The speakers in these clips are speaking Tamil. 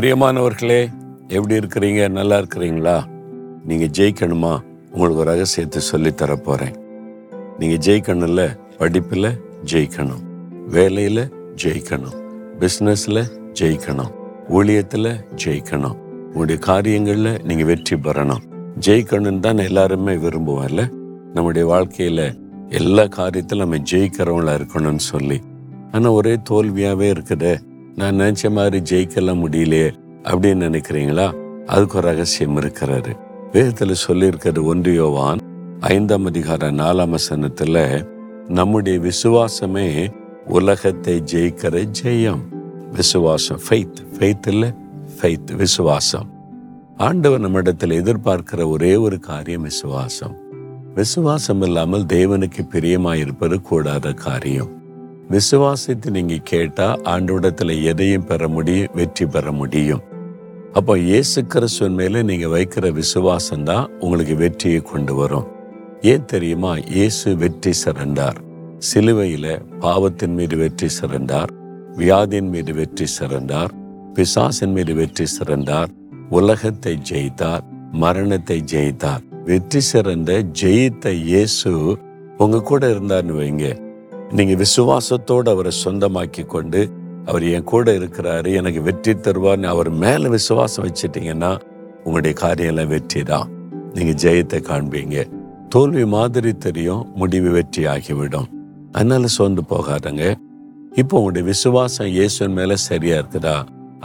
பிரியமானவர்களே எப்படி இருக்கிறீங்க? நல்லா இருக்கிறீங்களா? நீங்க ஜெயிக்கணுமா? உங்களுக்கு ஒரு ரகசியத்தை சொல்லி தரப்போகிறேன் நீங்க ஜெயிக்கணும்ல படிப்புல ஜெயிக்கணும். வேலையில ஜெயிக்கணும். பிசினஸ்ல ஜெயிக்கணும். ஊழியத்துல ஜெயிக்கணும். உங்களுடைய காரியங்களில் நீங்க வெற்றி பெறணும். ஜெயிக்கணும்னு தான் எல்லாருமே விரும்புவோம்ல நம்முடைய வாழ்க்கையில எல்லா காரியத்திலும் நம்ம ஜெயிக்கிறவங்களா இருக்கணும்னு சொல்லி. ஆனால் ஒரே தோல்வியாகவே இருக்குதே. நான் நினைச்ச மாதிரி ஜெயிக்கலாம் முடியலையே அப்படின்னு நினைக்கிறீங்களா? அதுக்கு ஒரு ரகசியம் இருக்கிறாரு வேதத்தில் சொல்லியிருக்கிறது ஒன்று யோவான் ஐந்தாம் அதிகார நாலாம் வசனத்தில் நம்முடைய விசுவாசமே உலகத்தை ஜெயிக்கிற ஜெயம். விசுவாசம் ஃபெய்த் ஃபெய்த் இல்லை ஃபெய்த் விசுவாசம். ஆண்டவர் நம்மிடத்தில் எதிர்பார்க்கிற ஒரே ஒரு காரியம் விசுவாசம். விசுவாசம் இல்லாமல் தேவனுக்கு பிரியமாயிருப்பது கூடாத காரியம். விசுவாசித்து நீங்கள் கேட்டால் ஆண்டோடத்தில் எதையும் பெற முடியும் வெற்றி பெற முடியும். அப்போ இயேசு கிறிஸ்துவின் மேலே நீங்கள் வைக்கிற விசுவாசம் தான் உங்களுக்கு வெற்றியை கொண்டு வரும். ஏன் தெரியுமா? இயேசு வெற்றி சிறந்தார். சிலுவையில் பாவத்தின் மீது வெற்றி சிறந்தார். வியாதியின் மீது வெற்றி சிறந்தார். பிசாசின் மீது வெற்றி சிறந்தார். உலகத்தை ஜெயித்தார். மரணத்தை ஜெயித்தார். வெற்றி சிறந்த ஜெயித்த இயேசு உங்க கூட இருந்தார்னு வைங்க. நீங்க விசுவாசத்தோடு அவரை சொந்தமாக்கி கொண்டு அவர் என் கூட இருக்கிறாரு எனக்கு வெற்றி தருவார்னு அவர் மேல விசுவாசம் வச்சிட்டீங்கன்னா உங்களுடைய காரியம் எல்லாம் வெற்றி தான் நீங்க ஜெயத்தை காண்பீங்க. தோல்வி மாதிரி தெரியும் முடிவு வெற்றி ஆகிவிடும். அதனால சோர்ந்து போகாதங்க. இப்போ உங்களுடைய விசுவாசம் இயேசுவின் மேல சரியா இருக்குதா?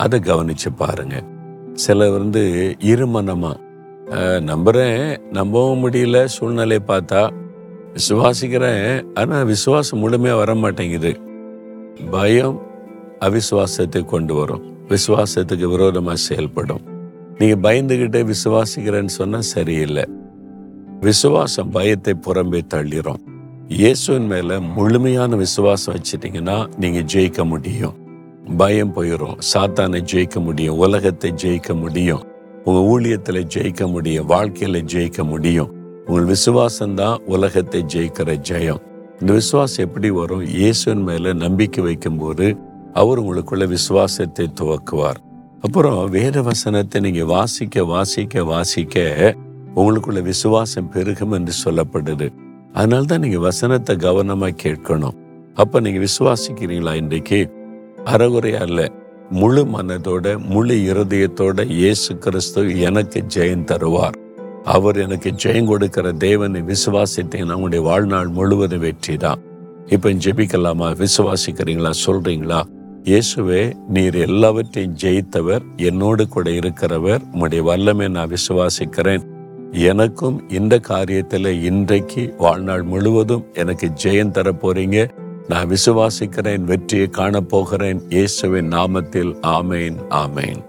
அதை கவனிச்சு பாருங்க. சிலர் வந்து இருமனமா நம்புறேன் நம்பவும் முடியல சூழ்நிலை பார்த்தா விசுவாசிக்கிறேன். ஆனால் விசுவாசம் முழுமையாக வர மாட்டேங்குது பயம் அவிசுவாசத்தை கொண்டு வரும். விசுவாசத்துக்கு விரோதமாக செயல்படும். நீங்கள் பயந்துக்கிட்டே விசுவாசிக்கிறேன்னு சொன்னால் சரியில்லை. விசுவாசம் பயத்தை புறம்பே தள்ளிடும் இயேசுவின் மேலே முழுமையான விசுவாசம் வச்சுட்டிங்கன்னா நீங்கள் ஜெயிக்க முடியும். பயம் போயிடும் சாத்தானை ஜெயிக்க முடியும். உலகத்தை ஜெயிக்க முடியும். உங்கள் ஊழியத்தில் ஜெயிக்க முடியும். வாழ்க்கையில் ஜெயிக்க முடியும். உங்கள் விசுவாசம்தான் உலகத்தை ஜெயிக்கிற ஜெயம். இந்த விசுவாசம் எப்படி வரும்? இயேசுவின் மேல நம்பிக்கை வைக்கும்போது அவர் உங்களுக்குள்ள விசுவாசத்தை துவக்குவார். அப்புறம் வேத வசனத்தை நீங்க வாசிக்க வாசிக்க வாசிக்க உங்களுக்குள்ள விசுவாசம் பெருகும் என்று சொல்லப்படுது. அதனால தான் நீங்க வசனத்தை கவனமா கேட்கணும். அப்ப நீங்க விசுவாசிக்கிறீங்களா இன்றைக்கு? அறகுறையா இல்ல முழு மனதோட முழு இருதயத்தோட இயேசு கிறிஸ்து எனக்கு ஜெயம் தருவார். அவர் எனக்கு ஜெயம் கொடுக்கிற தேவனை விசுவாசித்தீங்கன்னா உங்களுடைய வாழ்நாள் முழுவதும் வெற்றி தான். இப்போ ஜெபிக்கலாமா? விசுவாசிக்கிறீங்களா? சொல்றீங்களா? இயேசுவே நீர் எல்லாவற்றையும் ஜெயித்தவர் என்னோடு கூட இருக்கிறவர் உம்முடைய வல்லமை நான் விசுவாசிக்கிறேன். எனக்கும் இந்த காரியத்தில் இன்றைக்கு வாழ்நாள் முழுவதும் எனக்கு ஜெயம் தர போறீங்க. நான் விசுவாசிக்கிறேன் வெற்றியை காணப் போகிறேன். இயேசுவின் நாமத்தில் ஆமேன் ஆமேன்.